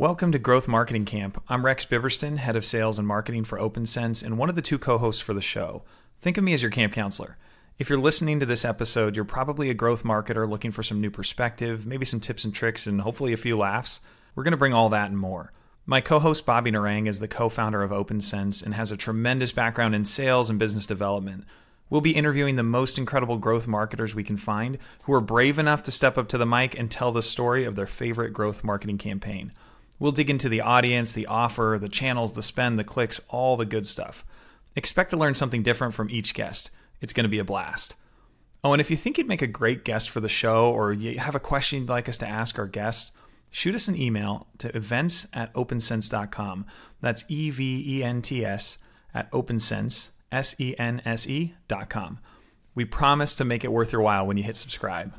Welcome to Growth Marketing Camp. I'm Rex Biberston, head of sales and marketing for OpenSense, and one of the two co hosts for the show. Think of me as your camp counselor. If you're listening to this episode, you're probably a growth marketer looking for some new perspective, maybe some tips and tricks, and hopefully a few laughs. We're going to bring all that and more. My co host Bobby Narang is the co founder of OpenSense and has a tremendous background in sales and business development. We'll be interviewing the most incredible growth marketers we can find who are brave enough to step up to the mic and tell the story of their favorite growth marketing campaign. We'll dig into the audience, the offer, the channels, the spend, the clicks, all the good stuff. Expect to learn something different from each guest. It's going to be a blast. Oh, and if you think you'd make a great guest for the show or you have a question you'd like us to ask our guests, shoot us an email to events at opensense.com. That's E V E N T S at opensense, S E N S E dot com. We promise to make it worth your while when you hit subscribe.